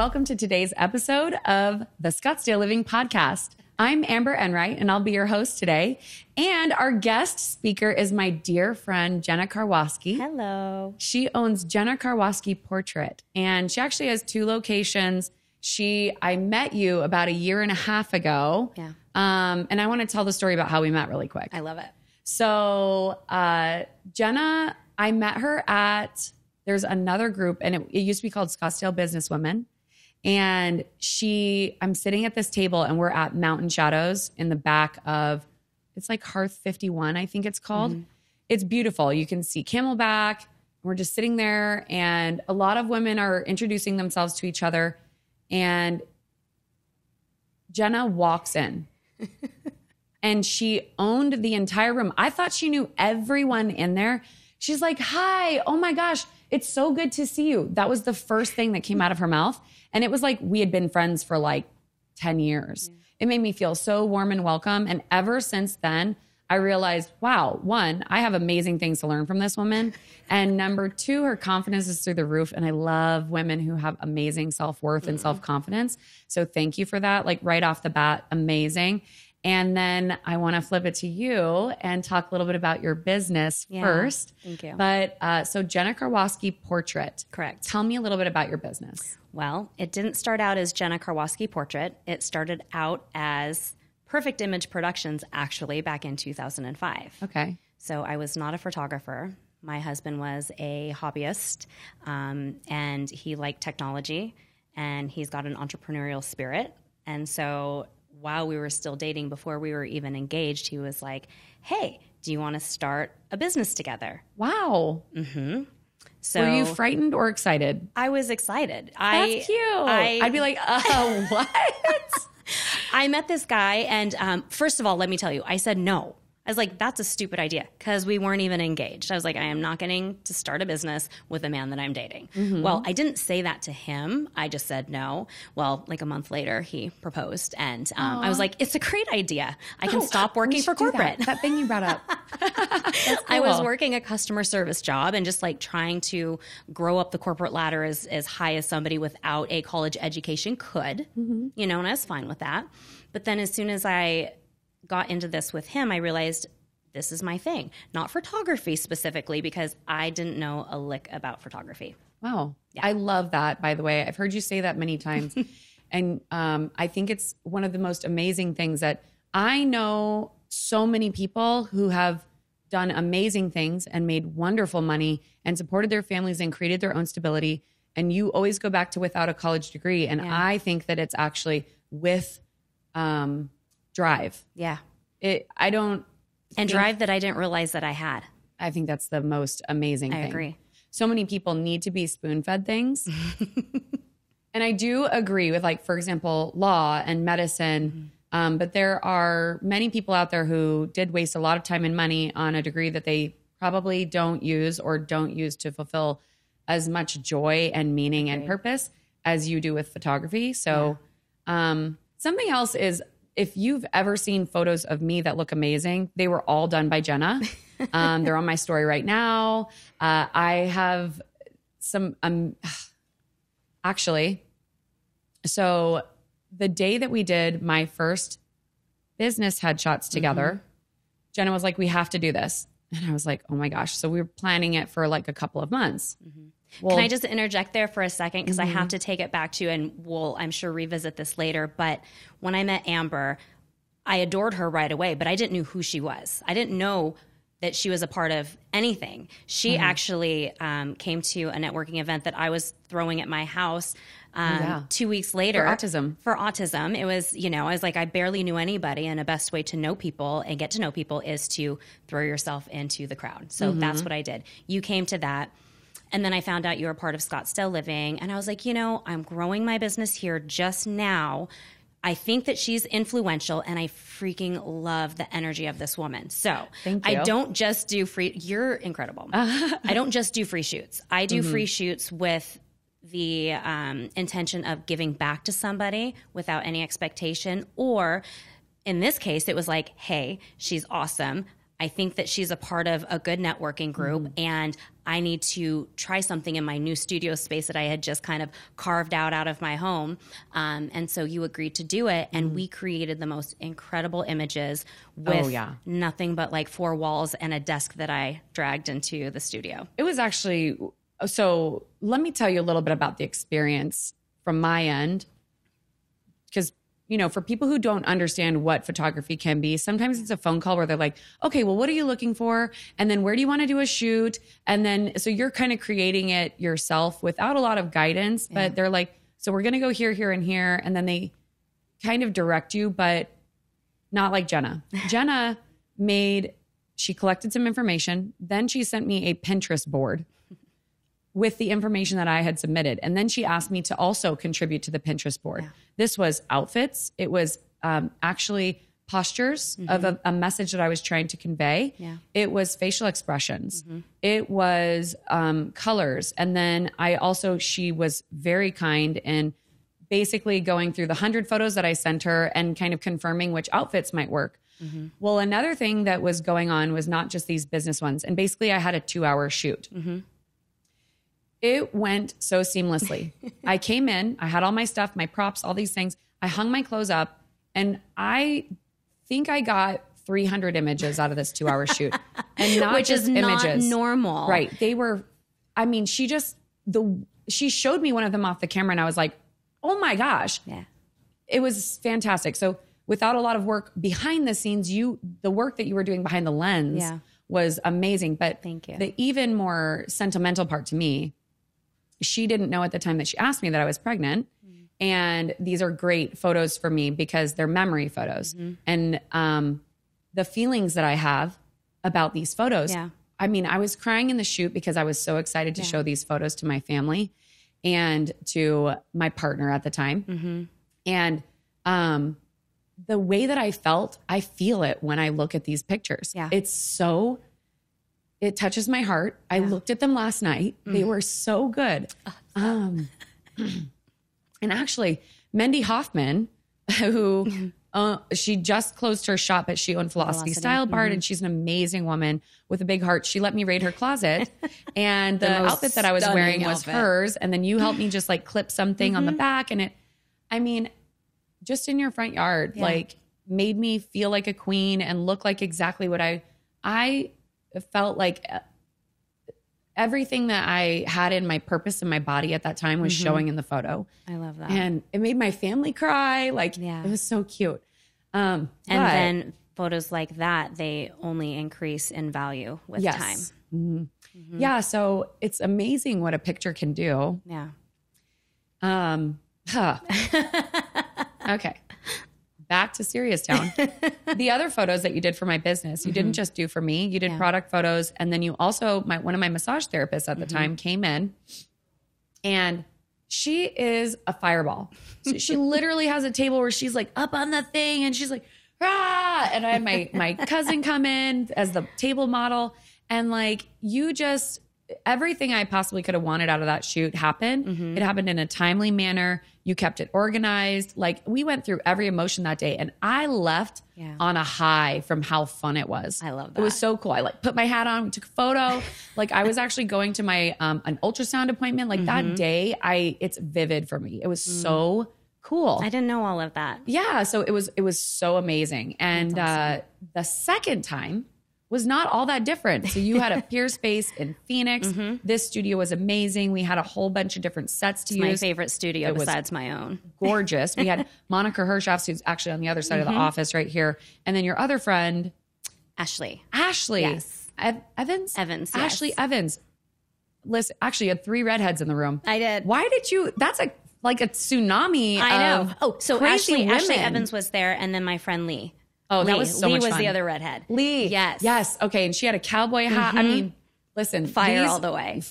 Welcome to today's episode of the Scottsdale Living Podcast. I'm Amber Enright, and I'll be your host today. And our guest speaker is my dear friend, Jenna Karwoski. Hello. She owns Jenna Karwoski Portrait, and she actually has two locations. She, I met you about a year and a half ago. Yeah. Um, and I want to tell the story about how we met really quick. I love it. So uh, Jenna, I met her at there's another group, and it, it used to be called Scottsdale Businesswomen. And she, I'm sitting at this table, and we're at Mountain Shadows in the back of it's like Hearth 51, I think it's called. Mm-hmm. It's beautiful. You can see Camelback. We're just sitting there, and a lot of women are introducing themselves to each other. And Jenna walks in and she owned the entire room. I thought she knew everyone in there. She's like, Hi, oh my gosh, it's so good to see you. That was the first thing that came out of her mouth. And it was like we had been friends for like 10 years. It made me feel so warm and welcome. And ever since then, I realized, wow, one, I have amazing things to learn from this woman. And number two, her confidence is through the roof. And I love women who have amazing self worth and mm-hmm. self confidence. So thank you for that. Like right off the bat, amazing. And then I want to flip it to you and talk a little bit about your business Yeah, first. thank you. But uh, so Jenna Karwoski Portrait. Correct. Tell me a little bit about your business. Well, it didn't start out as Jenna Karwoski Portrait. It started out as Perfect Image Productions, actually, back in 2005. Okay. So I was not a photographer. My husband was a hobbyist, um, and he liked technology, and he's got an entrepreneurial spirit. And so while we were still dating, before we were even engaged, he was like, "Hey, do you want to start a business together?" Wow. Mm-hmm. So Were you frightened or excited? I was excited. I, That's cute. I, I'd be like, uh, what? I met this guy, and um, first of all, let me tell you, I said no. I was like, that's a stupid idea because we weren't even engaged. I was like, I am not getting to start a business with a man that I'm dating. Well, I didn't say that to him. I just said no. Well, like a month later, he proposed, and um, I was like, it's a great idea. I can stop working for corporate. That. That thing you brought up. I was working a customer service job and just like trying to grow up the corporate ladder as, as high as somebody without a college education could, you know, and I was fine with that. But then as soon as I got into this with him, I realized this is my thing. Not photography specifically, because I didn't know a lick about photography. Wow. I love that, by the way. I've heard you say that many times. and um, I think it's one of the most amazing things that I know so many people who have done amazing things and made wonderful money and supported their families and created their own stability. And you always go back to without a college degree. And I think that it's actually with um, drive. Yeah. It, I don't, And drive that I didn't realize that I had. I think that's the most amazing I thing. agree. So many people need to be spoon fed things. and I do agree with, like, for example, law and medicine. Um, but there are many people out there who did waste a lot of time and money on a degree that they probably don't use or don't use to fulfill as much joy and meaning and purpose as you do with photography. So, um, something else is if you've ever seen photos of me that look amazing, they were all done by Jenna. Um, they're on my story right now. Uh, I have some, um, actually, so the day that we did my first business headshots together, Jenna was like, we have to do this. And I was like, oh my gosh. So we were planning it for like a couple of months. Well, Can I just interject there for a second? Because I have to take it back to, and we'll, I'm sure, revisit this later. But when I met Amber, I adored her right away, but I didn't know who she was. I didn't know that she was a part of anything. She actually um, came to a networking event that I was throwing at my house um, yeah. two weeks later. For autism. For autism. It was, you know, I was like, I barely knew anybody, and the best way to know people and get to know people is to throw yourself into the crowd. So that's what I did. You came to that. And then I found out you were part of Scottsdale Living. And I was like, you know, I'm growing my business here just now. I think that she's influential and I freaking love the energy of this woman. So I don't just do free, you're incredible. I don't just do free shoots, I do Mm-hmm. free shoots with the um, intention of giving back to somebody without any expectation. Or in this case, it was like, hey, she's awesome. I think that she's a part of a good networking group, Mm-hmm. and I need to try something in my new studio space that I had just kind of carved out out of my home. Um, and so you agreed to do it, and we created the most incredible images with Mm-hmm. Oh, yeah. nothing but like four walls and a desk that I dragged into the studio. It was actually so. Let me tell you a little bit about the experience from my end, because you know, for people who don't understand what photography can be, sometimes it's a phone call where they're like, "Okay, well, what are you looking for?" And then, "Where do you want to do a shoot?" And then, so you're kind of creating it yourself without a lot of guidance. But they're like, "So we're going to go here, here, and here," and then they kind of direct you, but not like Jenna. Jenna made, she collected some information. Then she sent me a Pinterest board with the information that I had submitted. And then she asked me to also contribute to the Pinterest board. This was outfits, it was um, actually postures of a, a message that I was trying to convey. Yeah. It was facial expressions. It was um, colors. And then I also, she was very kind in basically going through the 100 photos that I sent her and kind of confirming which outfits might work. Well, another thing that was going on was not just these business ones. And basically, I had a two hour shoot. It went so seamlessly. I came in, I had all my stuff, my props, all these things. I hung my clothes up, and I think I got 300 images out of this two hour shoot. And not Which just is not images. normal. Right. They were, I mean, she just, the, she showed me one of them off the camera, and I was like, oh my gosh Yeah. it was fantastic. So without a lot of work behind the scenes, you the work that you were doing behind the lens Yeah. was amazing. But Thank you. the even more sentimental part to me, she didn't know at the time that she asked me that I was pregnant. Mm. And these are great photos for me because they're memory photos. Mm-hmm. And um, the feelings that I have about these photos. Yeah. I mean, I was crying in the shoot because I was so excited to show these photos to my family and to my partner at the time. Mm-hmm. And um, the way that I felt, I feel it when I look at these pictures. Yeah. It's so, it touches my heart. I looked at them last night. Mm. They were so good. Um, and actually, Mendy Hoffman, who uh, she just closed her shop, but she owned Philosophy Velocity. Style Bar, and she's an amazing woman with a big heart. She let me raid her closet, and the, most outfit that I was wearing was outfit. hers. And then you helped me just like clip something on the back, and it, I mean, just in your front yard, like made me feel like a queen and look like exactly what I, I felt like uh, everything that I had in my purpose in my body at that time was showing in the photo. I love that. And it made my family cry. Like, Yeah. it was so cute. Um, And but- then photos like that, they only increase in value with Yes. time. Mhm. yeah, so it's amazing what a picture can do. Yeah. Um, huh. okay. Back to Serious Town. the other photos that you did for my business, you didn't mm-hmm. just do for me. You did Yeah. product photos, and then you also my one of my massage therapists at the mm-hmm. time came in, and she is a fireball. So she literally has a table where she's like up on the thing, and she's like, ah, and I had my my cousin come in as the table model, and like you just everything I possibly could have wanted out of that shoot happened. Mm-hmm. It happened in a timely manner. You kept it organized. Like we went through every emotion that day, and I left Yeah. on a high from how fun it was. I love that. It was so cool. I like put my hat on, took a photo. like I was actually going to my um an ultrasound appointment. Like Mm-hmm. that day, I it's vivid for me. It was so cool. Mm. I didn't know all of that. Yeah, so it was it was so amazing. And uh the second time was not all that different. So you had a Peerspace in Phoenix. This studio was amazing. We had a whole bunch of different sets to Mm-hmm. My favorite studio It besides my own. Gorgeous. We had Monica Hershoff, who's actually on the other side of the office right here. And then your other friend, Ashley. Ashley Yes. Ev- Evans. Evans, yes. Ashley Evans. Listen, actually, you had three redheads in the room. I did. Why did you? That's a like a tsunami. I know. Oh, so Ashley, Ashley. Evans was there, and then my friend Lee. Oh, that Lee. was so Lee much was fun. the other redhead. Lee. Yes. Mm-hmm. Yes. Okay. And she had a cowboy hat. I mean, listen, Fire all the way.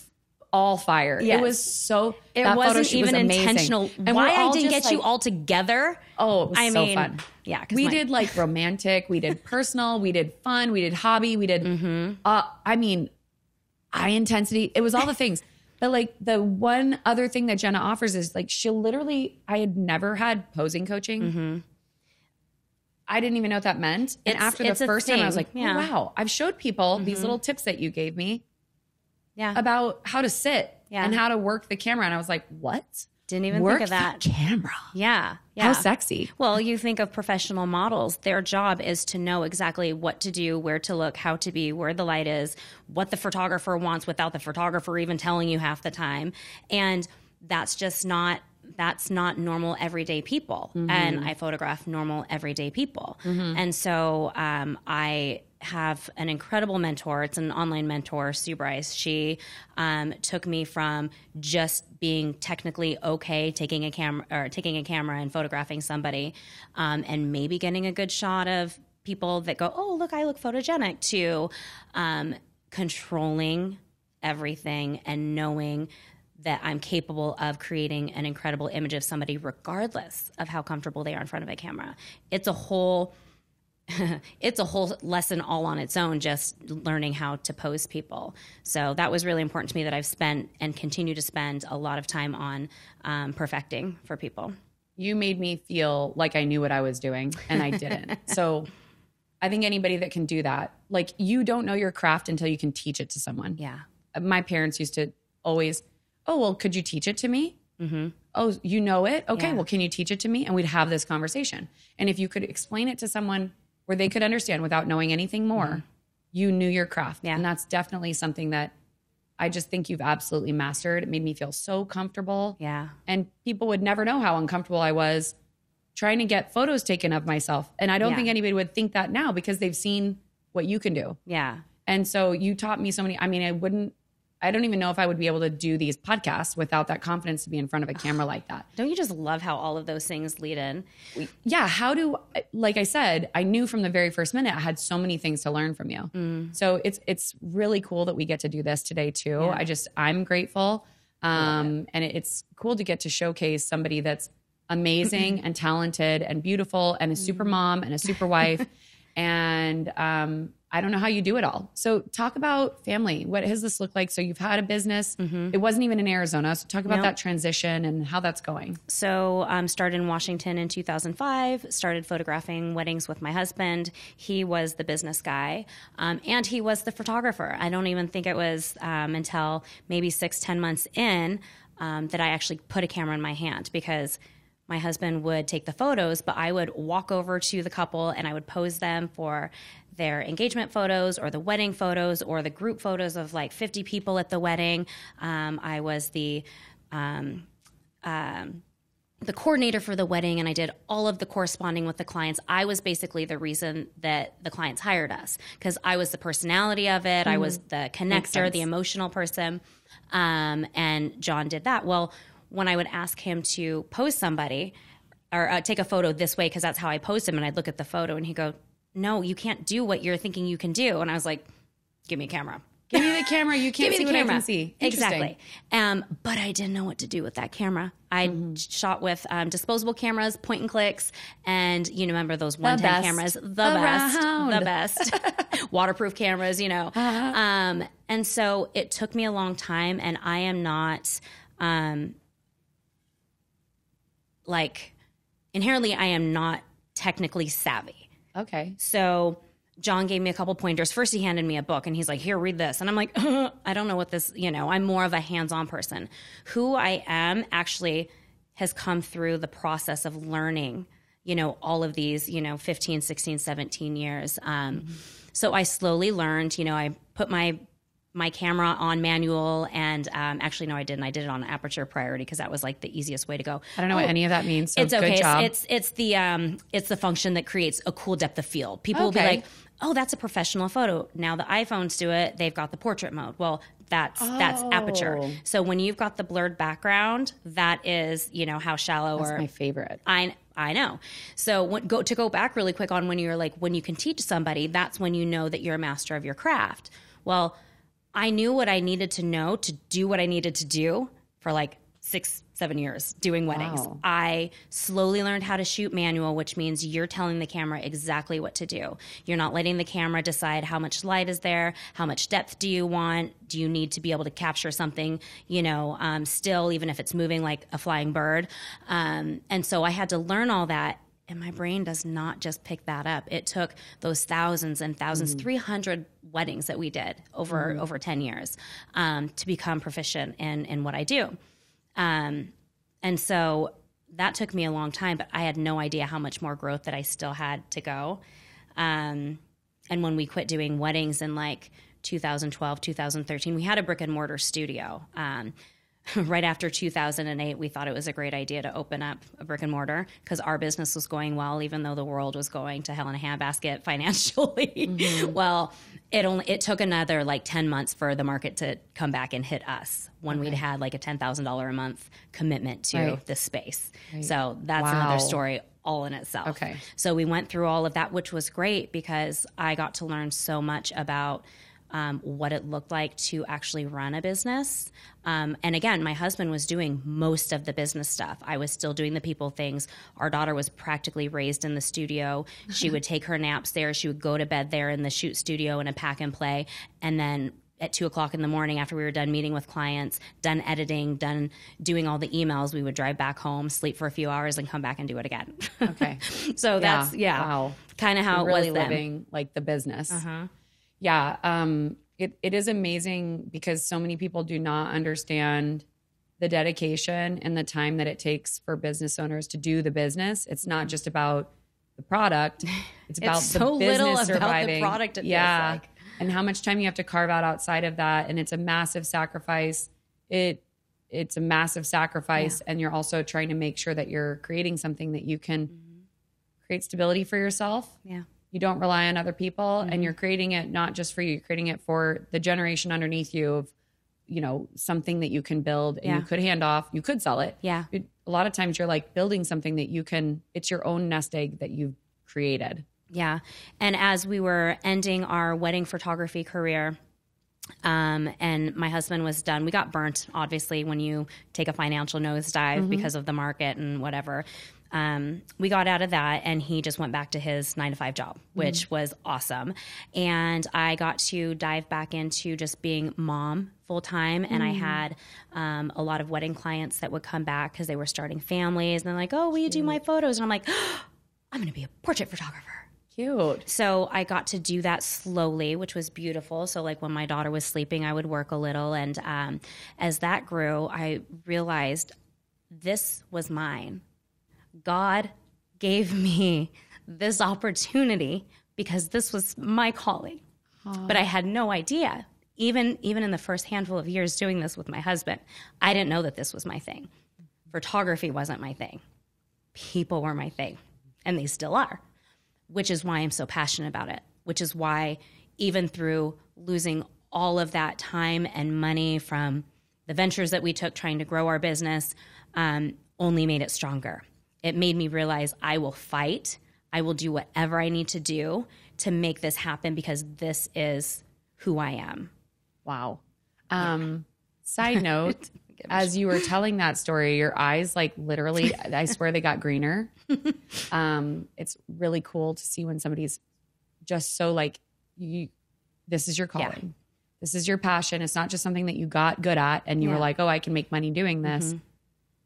all fire. Yes. It was so. It wasn't was even amazing. intentional. And Why I didn't get you all together? Oh, was I so mean, fun. yeah, we my- did like romantic. We did personal. We did fun. We did hobby. We did. Mm-hmm. Uh, I mean, high intensity. It was all the things. But like the one other thing that Jenna offers is like she'll literally. I had never had posing coaching. Mm-hmm. I didn't even know what that meant. And It's- after the it's a first time, I was like, oh, Yeah. Mm-hmm. wow, I've showed people these little tips that you gave me Yeah. about how to sit Yeah. and how to work the camera. And I was like, what? Didn't even work think of that. the camera. Yeah. Yeah. How sexy. Well, you think of professional models, their job is to know exactly what to do, where to look, how to be, where the light is, what the photographer wants without the photographer even telling you half the time. And that's just not that's not normal everyday people. And I photograph normal everyday people. And so um, I have an incredible mentor. It's an online mentor, Sue Bryce. She um, took me from just being technically okay taking a camera or taking a camera and photographing somebody, um, and maybe getting a good shot of people that go, "Oh, look, I look photogenic," to um, controlling everything and knowing that I'm capable of creating an incredible image of somebody regardless of how comfortable they are in front of a camera. It's a whole it's a whole lesson all on its own just learning how to pose people. So that was really important to me that I've spent and continue to spend a lot of time on um, perfecting for people. You made me feel like I knew what I was doing and I didn't. so I think anybody that can do that, like you don't know your craft until you can teach it to someone. Yeah. My parents used to always, oh, well, could you teach it to me? Mm-hmm. Oh, you know it? Okay, Yeah. well, can you teach it to me? And we'd have this conversation. And if you could explain it to someone where they could understand without knowing anything more, you knew your craft. Yeah. And that's definitely something that I just think you've absolutely mastered. It made me feel so comfortable. Yeah. And people would never know how uncomfortable I was trying to get photos taken of myself. And I don't Yeah. think anybody would think that now because they've seen what you can do. Yeah. And so you taught me so many. I mean, I wouldn't, I don't even know if I would be able to do these podcasts without that confidence to be in front of a camera like that. Don't you just love how all of those things lead in? Yeah. How do, like I said, I knew from the very first minute I had so many things to learn from you. So it's, it's really cool that we get to do this today too. I just, I'm grateful. Um, and it's cool to get to showcase somebody that's amazing and talented and beautiful and a super mom and a super wife. and um, I don't know how you do it all. So talk about family. What has this looked like? So you've had a business. It wasn't even in Arizona. So talk about Nope. that transition and how that's going. So, um, started in Washington in 2005. Started photographing weddings with my husband. He was the business guy, um, and he was the photographer. I don't even think it was um, until maybe six, ten months in um, that I actually put a camera in my hand because my husband would take the photos, but I would walk over to the couple and I would pose them for their engagement photos or the wedding photos or the group photos of like 50 people at the wedding. Um, I was the um, um, the coordinator for the wedding and I did all of the corresponding with the clients. I was basically the reason that the clients hired us because I was the personality of it. I was the connector, the emotional person. Um, and John did that. Well, when I would ask him to pose somebody or uh, take a photo this way, because that's how I posed him, and I'd look at the photo and he'd go, No, you can't do what you're thinking you can do. And I was like, Give me a camera. Give me the camera. You can't Give see me the what camera. I can see. Exactly. Um, but I didn't know what to do with that camera. I Mm-hmm. shot with um, disposable cameras, point and clicks, and you remember those one ten best cameras, the best, the best, waterproof cameras, you know. Uh-huh. Um, and so it took me a long time, and I am not um, like inherently, I am not technically savvy. Okay. So John gave me a couple pointers. First, he handed me a book and he's like, Here, read this. And I'm like, I don't know what this, you know, I'm more of a hands on person. Who I am actually has come through the process of learning, you know, all of these, you know, 15, 16, 17 years. Um, So I slowly learned, you know, I put my my camera on manual and um, actually no i didn't i did it on aperture priority because that was like the easiest way to go I don't know what any of that means. So it's okay. It's-. It's it's the um it's the function that creates a cool depth of field. People will be like, "Oh, that's a professional photo." Now the iPhones do it. They've got the portrait mode. Well, that's that's aperture. Oh. So when you've got the blurred background, that is you know how shallow That's or my favorite. I I know. So when, go to go back really quick on when you're like when you can teach somebody, that's when you know that you're a master of your craft. Well, I knew what I needed to know to do what I needed to do for like six, seven years doing weddings. Wow. I slowly learned how to shoot manual, which means you're telling the camera exactly what to do. You're not letting the camera decide how much light is there, how much depth do you want, do you need to be able to capture something, you know, um, still, even if it's moving like a flying bird. Um, and so I had to learn all that. And my brain does not just pick that up. It took those thousands and 1000s Mm-hmm. 300 weddings that we did over over 10 years um, to become proficient in in what I do. Um, and so that took me a long time, but I had no idea how much more growth that I still had to go. Um, and when we quit doing weddings in like 2012, 2013, we had a brick and mortar studio. Um, right after 2008, we thought it was a great idea to open up a brick and mortar because our business was going well, even though the world was going to hell in a handbasket financially. Mm-hmm. well, it only it took another like 10 months for the market to come back and hit us when we'd had like a $10,000 a month commitment to Right. the space. So that's Wow. another story all in itself. Okay. So we went through all of that, which was great because I got to learn so much about um, what it looked like to actually run a business. Um, and again, my husband was doing most of the business stuff. I was still doing the people things. Our daughter was practically raised in the studio. She would take her naps there. She would go to bed there in the shoot studio in a pack and play. And then at two o'clock in the morning after we were done meeting with clients, done editing, done doing all the emails, we would drive back home, sleep for a few hours, and come back and do it again. Okay. so that's yeah, Wow. kind of how it really was then. living like the business. Uh-huh. Yeah. Um, it, it is amazing because so many people do not understand the dedication and the time that it takes for business owners to do the business. It's not just about the product. It's about so the business little about the surviving. product, it feels yeah. like. And how much time you have to carve out outside of that. And it's a massive sacrifice. It it's a massive sacrifice. And you're also trying to make sure that you're creating something that you can create stability for yourself Yeah. You don't rely on other people Mm-hmm. and you're creating it not just for you you're creating it for the generation underneath you of you know something that you can build and Yeah. you could hand off you could sell it Yeah. It- a lot of times you're like building something that you can it's your own nest egg that you've created Yeah. And as we were ending our wedding photography career, um, and my husband was done, we got burnt, obviously, when you take a financial nosedive because of the market and whatever. Um, we got out of that, and he just went back to his nine to five job, which was awesome. And I got to dive back into just being mom full time. And I had um, a lot of wedding clients that would come back because they were starting families. And they're like, oh, will you do my photos? And I'm like, I'm going to be a portrait photographer. cute So I got to do that slowly, which was beautiful. So like when my daughter was sleeping, I would work a little, and um, as that grew, I realized this was mine. God gave me this opportunity because this was my calling, but I had no idea. Even even in the first handful of years doing this with my husband, I didn't know that this was my thing. Photography wasn't my thing. People were my thing, and they still are which is why I'm so passionate about it, which is why even through losing all of that time and money from the ventures that we took trying to grow our business, um, only made it stronger. It made me realize I will fight. I will do whatever I need to do to make this happen because this is who I am. wow. Um side note as you were telling that story your eyes like literally i swear they got greener. Um it's really cool to see when somebody's just so like you this is your calling. This is your passion. It's not just something that you got good at and you were like oh i can make money doing this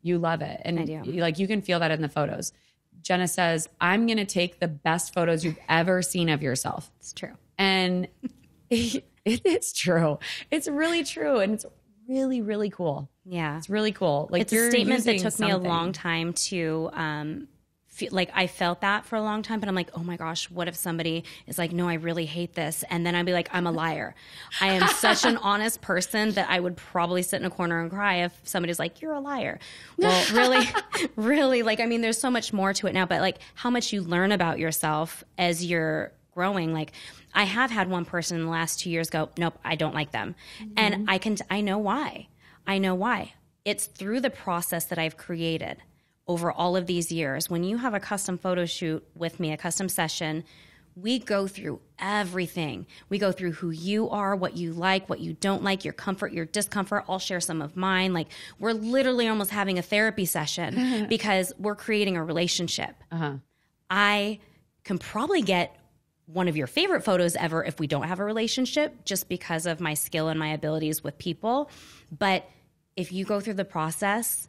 you love it. And I do. like you can feel that in the photos. Jenna says i'm going to take the best photos you've ever seen of yourself. It's true. and it, it's true. It's really true. And it's really really cool. Yeah. it's really cool. Like it's a statement that took me a long time to um feel like I felt that for a long time, but I'm like, oh my gosh, what if somebody is like, no, I really hate this, and then I'd be like, I'm a liar. I am such an honest person that I would probably sit in a corner and cry if somebody's like, you're a liar. Well, really, really, like, I mean, there's so much more to it now, but like, how much you learn about yourself as you're growing like i have had one person in the last two years go nope i don't like them and mm-hmm. i can i know why i know why it's through the process that i've created over all of these years when you have a custom photo shoot with me a custom session we go through everything. We go through who you are, what you like, what you don't like, your comfort, your discomfort. I'll share some of mine. Like, we're literally almost having a therapy session because we're creating a relationship. Uh-huh. I can probably get one of your favorite photos ever if we don't have a relationship just because of my skill and my abilities with people. But if you go through the process,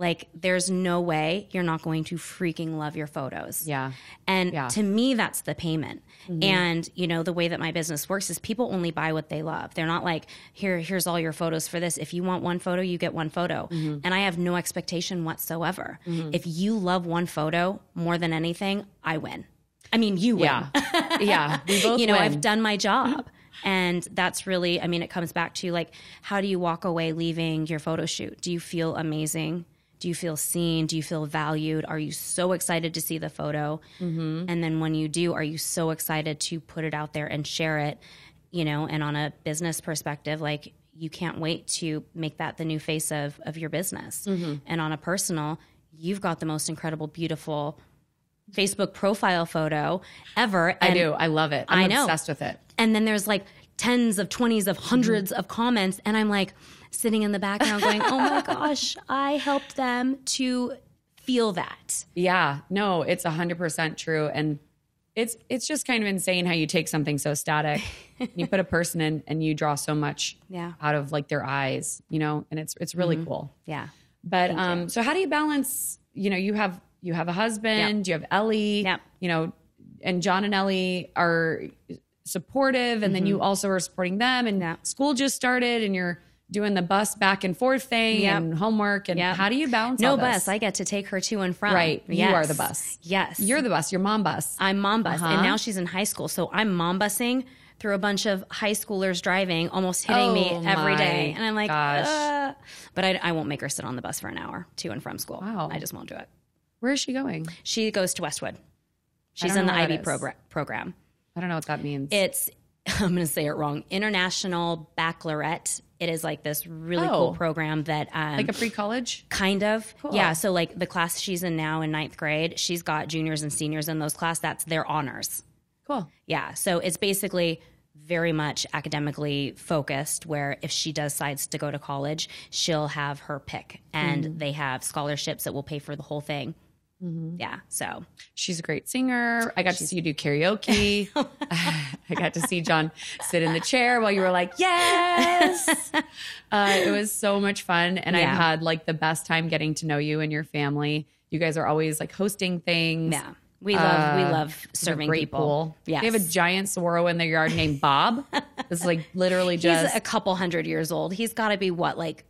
like there's no way you're not going to freaking love your photos. Yeah. And Yeah. to me, that's the payment. Mm-hmm. And you know, the way that my business works is people only buy what they love. They're not like, here, here's all your photos for this. If you want one photo, you get one photo. Mm-hmm. And I have no expectation whatsoever. If you love one photo more than anything, I win. I mean, you win. Yeah. yeah. We both you know, win. I've done my job. And that's really, I mean, it comes back to like, how do you walk away leaving your photo shoot? Do you feel amazing? Do you feel seen? Do you feel valued? Are you so excited to see the photo? Mm-hmm. And then when you do, are you so excited to put it out there and share it? You know, and on a business perspective, like you can't wait to make that the new face of of your business. Mm-hmm. And on a personal, you've got the most incredible, beautiful Facebook profile photo ever. I do. I love it. I'm I know. obsessed with it. and then there's like tens of 20s of 100s Mm-hmm. of comments and i'm like sitting in the background going oh my gosh i helped them to feel that Yeah, no, it's hundred percent true, and it's it's just kind of insane how you take something so static, you put a person in, and you draw so much Yeah. out of like their eyes, you know, and it's it's really cool. yeah But um, so how do you balance? You know, you have you have a husband, you have Ellie, Yep. you know, and John and Ellie are supportive, and then you also are supporting them, and Mm-hmm. School just started, and you're doing the bus back and forth thing Yep. and homework, and Yep. how do you balance? no bus i get to take her to and from Right. You are the bus. yes You're the bus. Your mom bus. i'm mom bus Uh-huh. and now she's in high school so i'm mom busing through a bunch of high schoolers driving almost hitting me Oh every my day and i'm like gosh. uh, but I, I won't make her sit on the bus for an hour to and from school Wow. i just won't do it Where is she going? she goes to westwood she's in the ib program I don't know what that means. It's I'm going to say it wrong. International Baccalaureate. It is like this really Oh. cool program that um, like a free college. kind of yeah. So like the class she's in now in ninth grade, she's got juniors and seniors in those class. That's their honors. Cool. Yeah. So it's basically very much academically focused where if she decides to go to college, she'll have her pick and Mm-hmm. they have scholarships that will pay for the whole thing. Yeah. So She's a great singer. I got to see you do karaoke. I got to see John sit in the chair while you were like, yes. uh, it was so much fun. And I had like the best time getting to know you and your family. You guys are always like hosting things. yeah, we love we Uh, love have a serving people. pool. Yes. They have a giant Saguaro in their yard named Bob. it's like literally He's just. a couple hundred years old. He's got to be what like.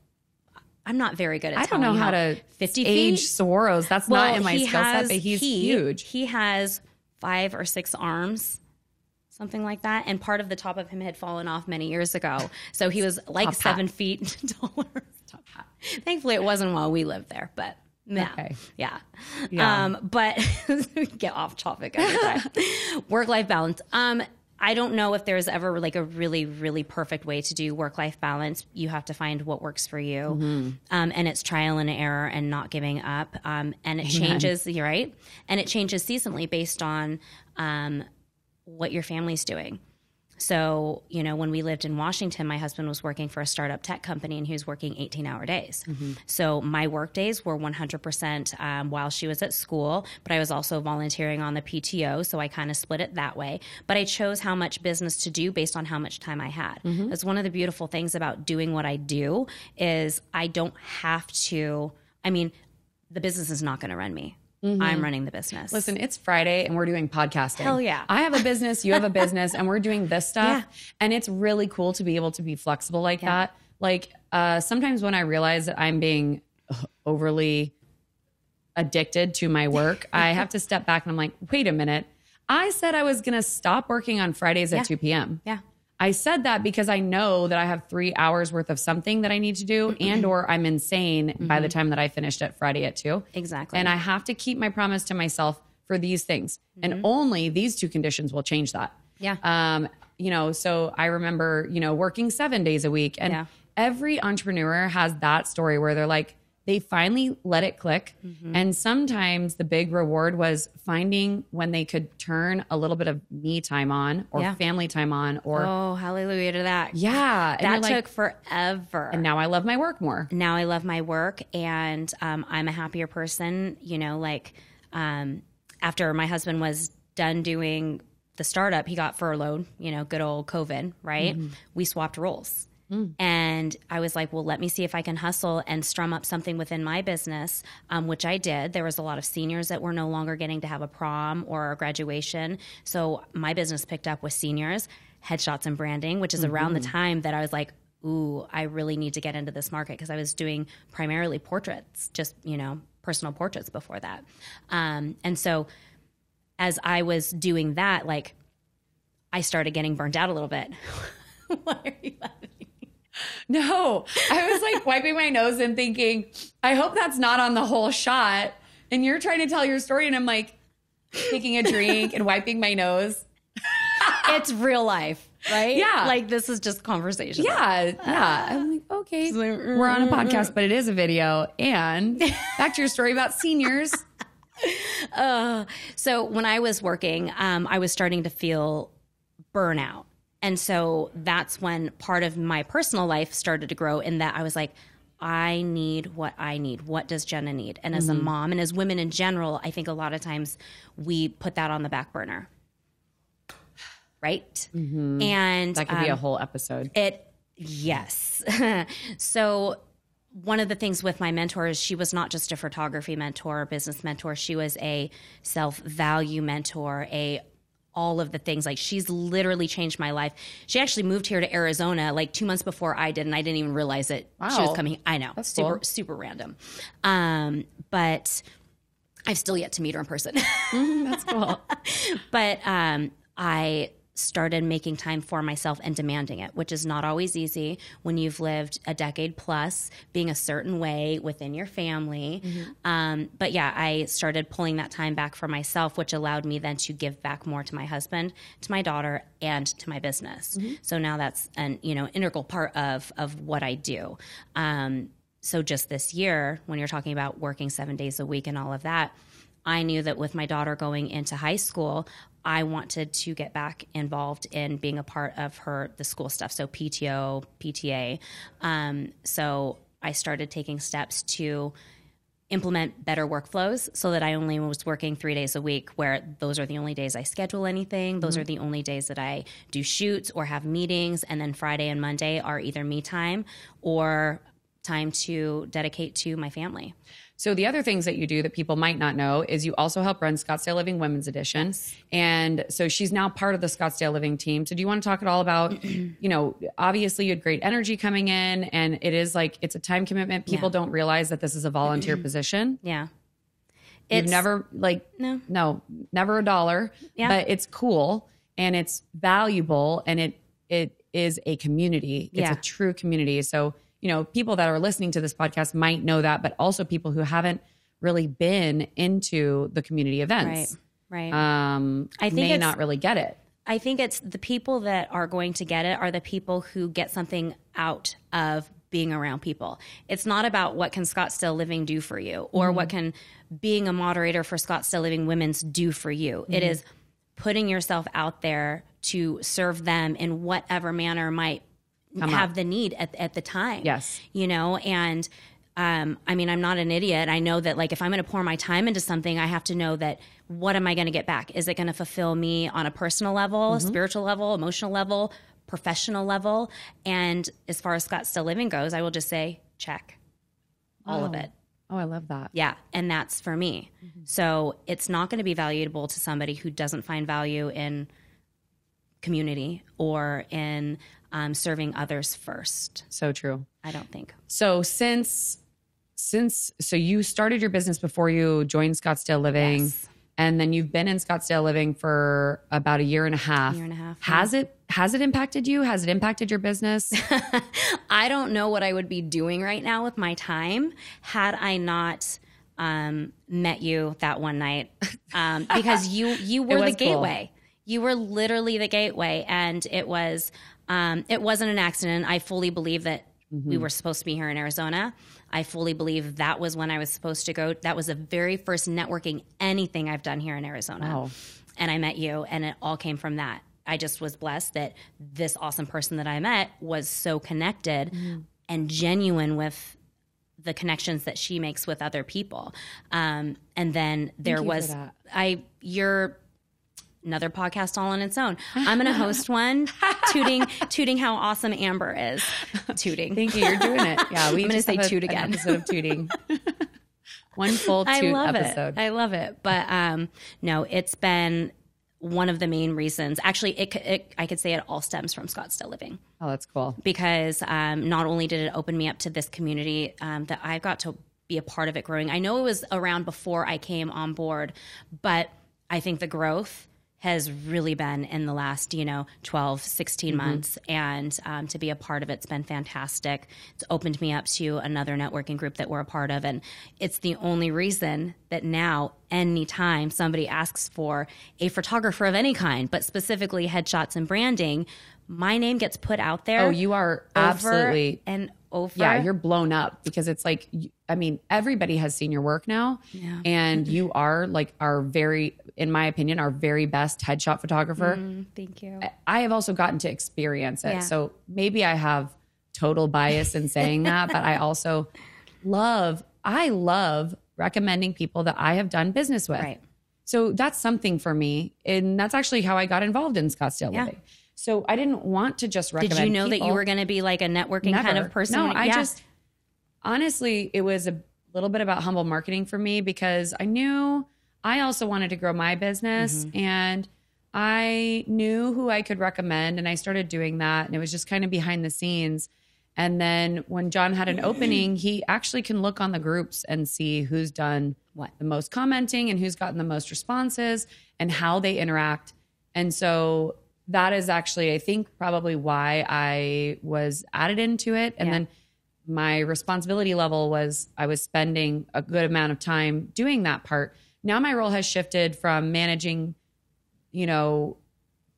I'm not very good at. I don't know telling how to 50 age feet. Saguaros. That's not in my skill set, but he's he- huge. He has five or six arms, something like that, and part of the top of him had fallen off many years ago. So he was like Top hat. seven feet taller. Top hat. Thankfully, it wasn't while we lived there, but. Yeah, Okay. yeah, Yeah. Um, but get off topic every time. work life balance. Um, I don't know if there's ever like a really, really perfect way to do work life balance. You have to find what works for you, Mm-hmm. um, and it's trial and error and not giving up. Um, and it changes. You're right, and it changes seasonally based on um, what your family's doing. So, you know, when we lived in Washington, my husband was working for a startup tech company and he was working 18 hour days. So my work days were 100% um, while she was at school, but I was also volunteering on the PTO. So I kind of split it that way. But I chose how much business to do based on how much time I had. That's one of the beautiful things about doing what I do is I don't have to, I mean, the business is not going to run me. I'm running the business. Listen, it's Friday and we're doing podcasting. Hell yeah. I have a business, you have a business, and we're doing this stuff. Yeah. And it's really cool to be able to be flexible like that. Like uh, sometimes when I realize that I'm being overly addicted to my work, I have to step back and I'm like, wait a minute. I said I was going to stop working on Fridays at 2 p.m. yeah. I said that because I know that I have three hours worth of something that I need to do, and or I'm insane by the time that I finished at Friday at two. Exactly. And I have to keep my promise to myself for these things, and only these two conditions will change that. Yeah. Um, you know, so I remember, you know, working seven days a week, and Yeah. every entrepreneur has that story where they're like, they finally let it click. Mm-hmm. And sometimes the big reward was finding when they could turn a little bit of me time on or Yeah. family time on or Oh, hallelujah to that. yeah. That you're like, took forever. and now I love my work more. now I love my work and um, I'm a happier person. You know, like um, after my husband was done doing the startup, he got furloughed, you know, good old COVID, right? We swapped roles. And And I was like, well, let me see if I can hustle and strum up something within my business, um, which I did. There was a lot of seniors that were no longer getting to have a prom or a graduation. So my business picked up with seniors, headshots and branding, which is around the time that I was like, ooh, I really need to get into this market because I was doing primarily portraits, just, you know, personal portraits before that. Um, and so as I was doing that, like, I started getting burnt out a little bit. Why are you laughing? No, I was like wiping my nose and thinking, I hope that's not on the whole shot. And you're trying to tell your story, and I'm like taking a drink and wiping my nose. it's real life, right? Yeah. Like this is just conversation. Yeah, yeah. I'm like, okay, we're on a podcast, but it is a video. And back to your story about seniors. Uh, so when I was working, um, I was starting to feel burnout. And so that's when part of my personal life started to grow in that I was like, I need what I need. What does Jenna need? And as a mom and as women in general, I think a lot of times we put that on the back burner. Right? And That could be a um, whole episode. it, yes. so, one of the things with my mentor is she was not just a photography mentor or business mentor. She was a self value mentor, a all of the things. Like she's literally changed my life. She actually moved here to Arizona like two months before I did, and I didn't even realize it. She was coming. I know, That's super cool. super random. Um, but I've still yet to meet her in person. That's cool. but um, I started making time for myself and demanding it, which is not always easy when you've lived a decade plus being a certain way within your family. Um, but yeah, I started pulling that time back for myself, which allowed me then to give back more to my husband, to my daughter, and to my business. So now that's an you know integral part of of what I do. Um, so just this year, when you're talking about working seven days a week and all of that, I knew that with my daughter going into high school, I wanted to get back involved in being a part of her the school stuff, so PTO, PTA. Um, so I started taking steps to implement better workflows so that I only was working three days a week, where those are the only days I schedule anything. Those are the only days that I do shoots or have meetings. And then Friday and Monday are either me time or time to dedicate to my family. So the other things that you do that people might not know is you also help run Scottsdale Living Women's Edition. And so she's now part of the Scottsdale Living team. So do you want to talk at all about, you know, obviously you had great energy coming in and it is like it's a time commitment. People Yeah. don't realize that this is a volunteer position. Yeah. You've never like No. no, never a dollar. Yeah. But it's cool and it's valuable and it it is a community. It's Yeah. a true community. So, you know, people that are listening to this podcast might know that, but also people who haven't really been into the community events. Right. Um I think may not really get it. I think it's the people that are going to get it are the people who get something out of being around people. It's not about what can Scottsdale Living do for you or what can being a moderator for Scottsdale Living Women's do for you. It is putting yourself out there to serve them in whatever manner might have the need at, at the time. Yes. You know, and um, I mean, I'm not an idiot. I know that, like, if I'm going to pour my time into something, I have to know that what am I going to get back? Is it going to fulfill me on a personal level, spiritual level, emotional level, professional level? And as far as Scottsdale Living goes, I will just say, check all of it. Oh, I love that. Yeah, and that's for me. So it's not going to be valuable to somebody who doesn't find value in community or in um, serving others first. So true. I don't think. So since since so you started your business before you joined Scottsdale Living Yes. and then you've been in Scottsdale Living for about a year and a half. Year and a half, Has it has it impacted you? Has it impacted your business? I don't know what I would be doing right now with my time had I not um, met you that one night um, because you you were the was cool. gateway. You were literally the gateway, and it was um, it wasn't an accident. I fully believe that we were supposed to be here in Arizona. I fully believe that was when I was supposed to go. That was the very first networking anything I've done here in Arizona. Wow. And I met you, and it all came from that. I just was blessed that this awesome person that I met was so connected and genuine with the connections that she makes with other people. Um, and then there was. I your another podcast all on its own. I'm going to host one, tooting, tooting how awesome Amber is. Tooting. Thank you. You're doing it. Yeah, we I'm gonna say have a- toot again. episode of tooting. One full toot I love episode. it. I love it. But um, no, it's been one of the main reasons. Actually, it, it I could say it all stems from Scottsdale Living oh, that's cool. because um, not only did it open me up to this community um, that I got to be a part of it growing. I know it was around before I came on board, but I think the growth has really been in the last you know 12 16 months. And um, to be a part of it's been fantastic. It's opened me up to another networking group that we're a part of. And it's the only reason that now anytime somebody asks for a photographer of any kind but specifically headshots and branding my name gets put out there Oh, you are absolutely. and over. Yeah, you're blown up because it's like, I mean, everybody has seen your work now. Yeah. And you are like our very, in my opinion, our very best headshot photographer. Mm, thank you. I have also gotten to experience it. Yeah. So maybe I have total bias in saying that, but I also love, I love recommending people that I have done business with. Right. So that's something for me. And that's actually how I got involved in Scottsdale Yeah. Living. So I didn't want to just recommend Did you know that you were going to be like a networking kind of person? No, I Yeah. just honestly, it was a little bit about humble marketing for me because I knew I also wanted to grow my business Mm-hmm. and I knew who I could recommend and I started doing that and it was just kind of behind the scenes. And then when John had an opening, he actually can look on the groups and see who's done What? the most commenting and who's gotten the most responses and how they interact. And so that is actually, I think, probably why I was added into it. And Yeah. then my responsibility level was I was spending a good amount of time doing that part. Now my role has shifted from managing, you know,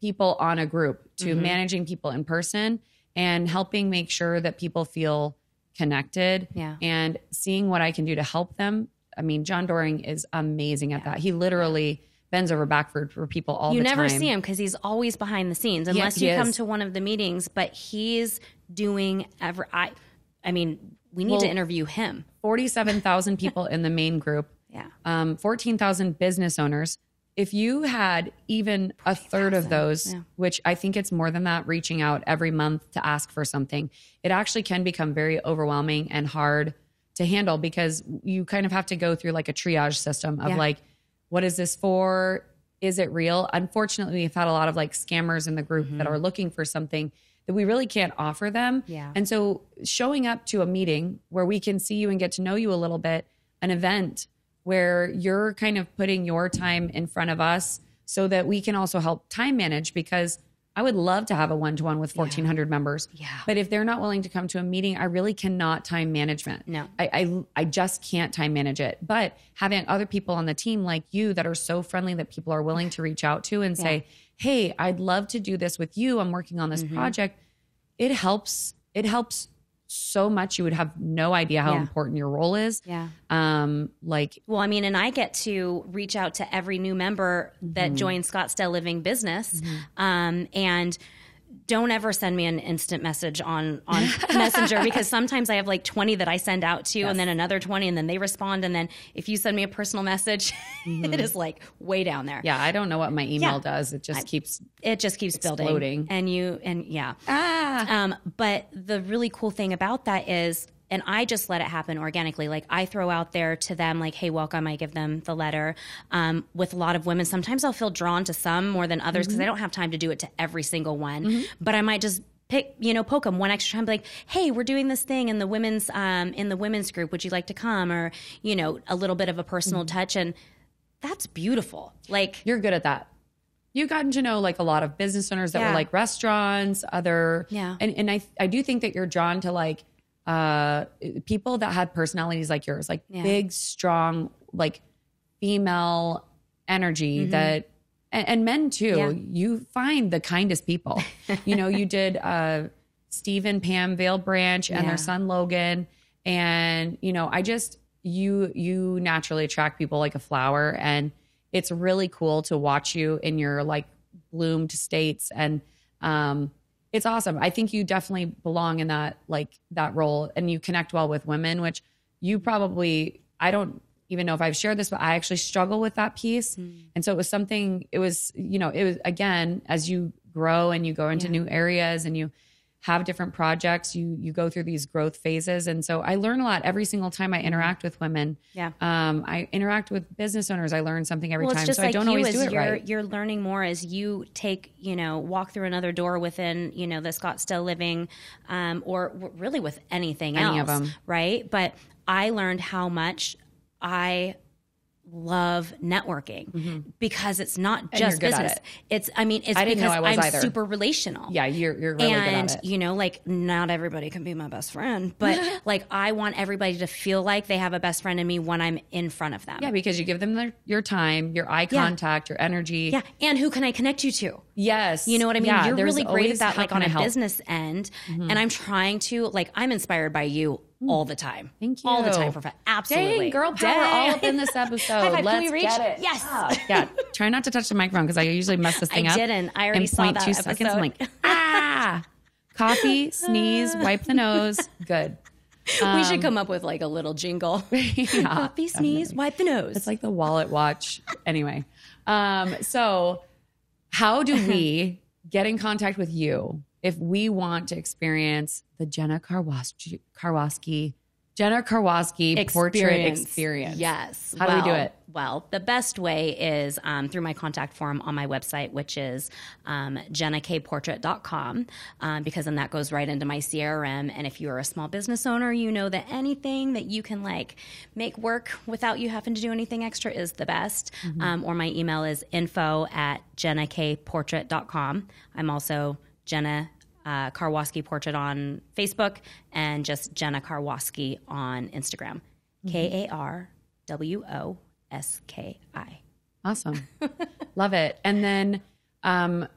people on a group to Mm-hmm. managing people in person and helping make sure that people feel connected Yeah. and seeing what I can do to help them. I mean, John Doring is amazing at that. He literally bends over backward for people all you the never see him because he's always behind the scenes unless he you come to one of the meetings but he's doing ever i i mean we need to interview him 47,000 people in the main group, yeah um, 14,000 business owners. If you had even a third of those, yeah. which I think it's more than that, reaching out every month to ask for something, it actually can become very overwhelming and hard to handle because you kind of have to go through like a triage system of Yeah. like, what is this for? Is it real? Unfortunately, we've had a lot of like scammers in the group that mm-hmm. are looking for something that we really can't offer them. Yeah. And so showing up to a meeting where we can see you and get to know you a little bit, an event where you're kind of putting your time in front of us so that we can also help time manage because I would love to have a one to one with 1,400 members. Yeah. But if they're not willing to come to a meeting, I really cannot time management. No. I, I, I just can't time manage it. But having other people on the team like you that are so friendly that people are willing to reach out to and say, hey, I'd love to do this with you. I'm working on this Mm-hmm. project. It helps. It helps so much. You would have no idea how Yeah. important your role is. yeah Um, like well i mean and i get to reach out to every new member Mm-hmm. that joins scottsdale living business um, and don't ever send me an instant message on on messenger because sometimes i have like 20 that i send out to and then another 20 and then they respond and then if you send me a personal message it is like way down there Mm-hmm. yeah, I don't know what my email Yeah. does. It just keeps it just keeps building Exploding. and you and yeah ah. um, but the really cool thing about that is and I just let it happen organically. Like I throw out there to them, like, "Hey, welcome." I give them the letter. Um, with a lot of women, sometimes I'll feel drawn to some more than others because I don't have time to do it to every single one. But I might just pick, you know, poke them one extra time, be like, "Hey, we're doing this thing in the women's um, in the women's group. Would you like to come?" Or you know, a little bit of a personal touch, and that's beautiful. Like, You're good at that. You've gotten to know like a lot of business owners that Yeah. were like restaurants, other Yeah. and and I I do think that you're drawn to like uh people that had personalities like yours, like Yeah. big, strong, like female energy that and, and men too. Yeah. You find the kindest people. you know, you did uh Steve and Pam Vale Branch and Yeah. their son Logan. And, you know, I just you you naturally attract people like a flower. And it's really cool to watch you in your like bloomed states. And um it's awesome. I think you definitely belong in that like that role and you connect well with women, which you probably I don't even know if I've shared this, but I actually struggle with that piece. Hmm. And so it was something, it was, you know, it was again, as you grow and you go into new areas and you have different projects, you you go through these growth phases. And so I learn a lot every single time I interact with women. Yeah. Um, I interact with business owners. I learn something every well, time. it's just so like I don't you always do it you're right. you're learning more as you take you know walk through another door within you know the Scottsdale Living, um, or w- really with anything Any else, of 'em. right? But I learned how much I love networking because it's not Mm-hmm. just business. it. It's I mean it's I because I either. super relational. Yeah, you're you're really and good at it. you know like not everybody can be my best friend but like i want everybody to feel like they have a best friend in me when i'm in front of them Yeah, because you give them their, your time, your eye contact, your energy. yeah and who can i connect you to Yes. you know what I mean? Yeah, You're really great at that, like on a help? business end. And I'm trying to, like, I'm inspired by you all the time. Thank you. All the you. time, prof- absolutely. Dang, girl power Dang. all up in this episode. High five. Let's we reach? get it. Yes. Ah, yeah. Try not to touch the microphone because I usually mess this thing I up. didn't. I already in saw that 0.2 seconds. I'm like, ah. Coffee, sneeze, wipe the nose. Good. we should come up with like a little jingle. Yeah, Coffee, sneeze, wipe the nose. It's like the wallet watch. Anyway, um, so how do we get in contact with you if we want to experience the Jenna Karwoski, Karwoski Jenna Karwoski portrait experience? Yes. How do we do it? Well, the best way is um, through my contact form on my website, which is um, jennakportrait.com, um, because then that goes right into my CRM. And if you're a small business owner, you know that anything that you can like make work without you having to do anything extra is the best. Mm-hmm. Um, or my email is info at jennakportrait.com. I'm also Jenna uh, Karwoski Portrait on Facebook and just Jenna Karwoski on Instagram. K A R W O S K I. Awesome. Love it. And then um,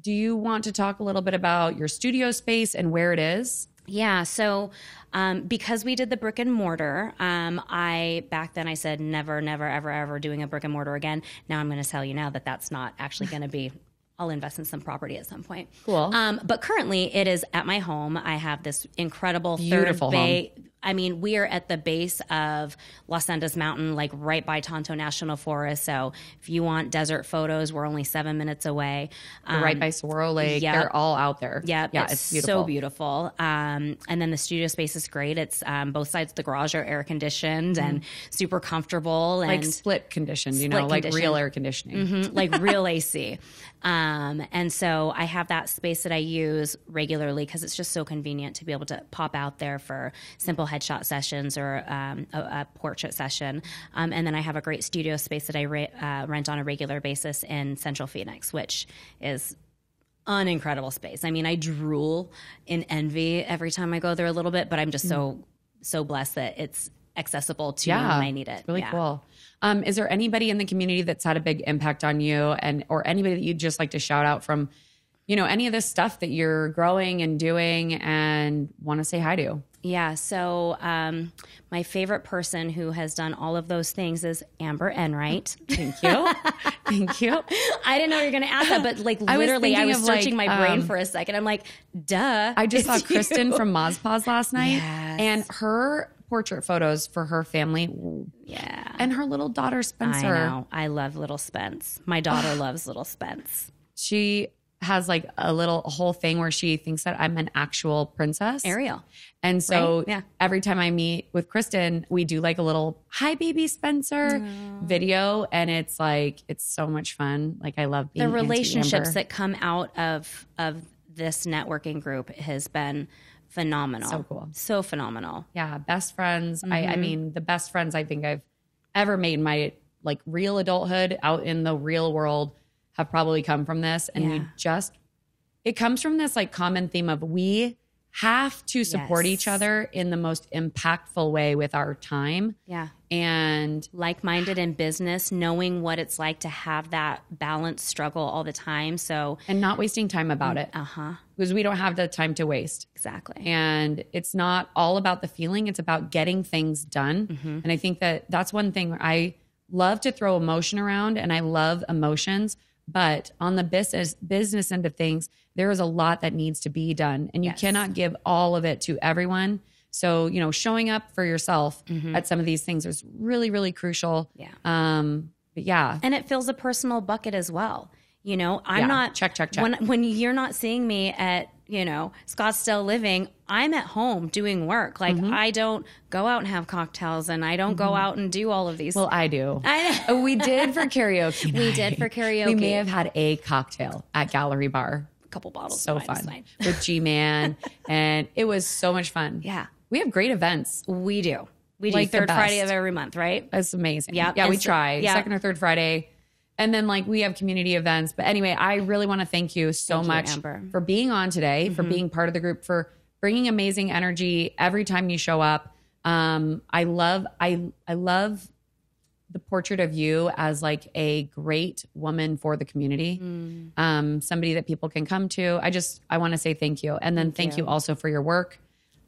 do you want to talk a little bit about your studio space and where it is? Yeah. So, um, because we did the brick and mortar, um, I back then I said never, never, ever, ever doing a brick and mortar again. Now I'm going to tell you now that that's not actually going to be. I'll invest in some property at some point. Cool. Um, but currently, it is at my home. I have this incredible Beautiful third bay. I mean, we are at the base of Los Andes Mountain, like right by Tonto National Forest. So if you want desert photos, we're only seven minutes away. You're right by Saguaro Lake. yep. They're all out there. Yeah, Yeah, it's, it's, beautiful. so beautiful. Um, and then the studio space is great. It's um, both sides of the garage are air conditioned and super comfortable and Mm-hmm. Like split conditioned, you know, like real air conditioning. Mhm, like real AC. Um, and so I have that space that I use regularly because it's just so convenient to be able to pop out there for simple headshot sessions or um, a, a portrait session. Um, and then I have a great studio space that I re- uh, rent on a regular basis in Central Phoenix, which is an incredible space. I mean, I drool in envy every time I go there a little bit, but I'm just so so blessed that it's accessible to me Yeah, when I need it. Really Yeah. cool. Um, is there anybody in the community that's had a big impact on you, and or anybody that you'd just like to shout out from, you know, any of this stuff that you're growing and doing and want to say hi to? Yeah. So um, my favorite person who has done all of those things is Amber Enright. Thank you, thank you. I didn't know you were going to ask that, but like I was literally, I was searching like, my brain um, for a second. I'm like, duh. I just saw Kristen you. from Mozpaz last night, Yes. and her portrait photos for her family Yeah. and her little daughter I Spencer. know. I love little Spence. My daughter loves little Spence. She has like a little whole thing where she thinks that I'm an actual princess. Ariel. And so Right? Yeah. every time I meet with Kristen, we do like a little hi baby Spencer video and it's like it's so much fun. Like I love being the relationships that come out of of this networking group has been phenomenal. So cool. So phenomenal. yeah, best friends. I, Mm-hmm. I mean, the best friends I think I've ever made in my like real adulthood out in the real world have probably come from this. And we just it comes from this like common theme of we have to support each other in the most impactful way with our time. Yeah. And like minded in business, knowing what it's like to have that balance struggle all the time. So, and not wasting time about it uh huh, because we don't have the time to waste. exactly. And it's not all about the feeling, it's about getting things done. Mm-hmm. And I think that that's one thing I love to throw emotion around and I love emotions. But on the business business end of things, there is a lot that needs to be done. And you Yes. cannot give all of it to everyone So, you know, showing up for yourself at some of these things is really, really crucial. Yeah. Um, but yeah. and it fills a personal bucket as well. You know, I'm Yeah. not Check, check, check. When when you're not seeing me at you know Scottsdale Living, I'm at home doing work. Like Mm-hmm. I don't go out and have cocktails, and I don't go out and do all of these. Well, I do. I we did for karaoke. we did for karaoke. We may have had a cocktail at Gallery Bar. a couple bottles. So fun with G Man, and it was so much fun. Yeah, we have great events. we do. We do Like third Friday of every month, right? It's amazing. Yeah, yeah, we so- try yeah. second or third Friday, and then like we have community events. But anyway, I really want to thank you so Thank you, much Amber. Mm-hmm. for being on today, for being part of the group, for bringing amazing energy every time you show up. Um, I love, I, I love the portrait of you as like a great woman for the community, Mm. um, somebody that people can come to. I just, I want to say thank you. And then thank, you. you. also for your work.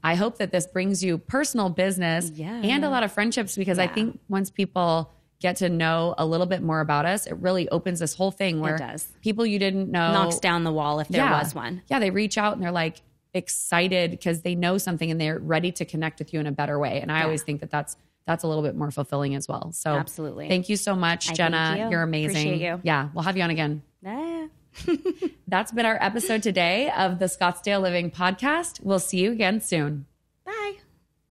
I hope that this brings you personal business Yeah. and a lot of friendships because I think once people get to know a little bit more about us, it really opens this whole thing where does. people you didn't know Knocks down the wall if there yeah. was one. Yeah, they reach out and they're like excited because they know something and they're ready to connect with you in a better way. And I always think that that's that's a little bit more fulfilling as well. So Absolutely. thank you so much, I Jenna. you. You're amazing. Appreciate you. Yeah, we'll have you on again. Ah. That's been our episode today of the Scottsdale Living podcast. We'll see you again soon.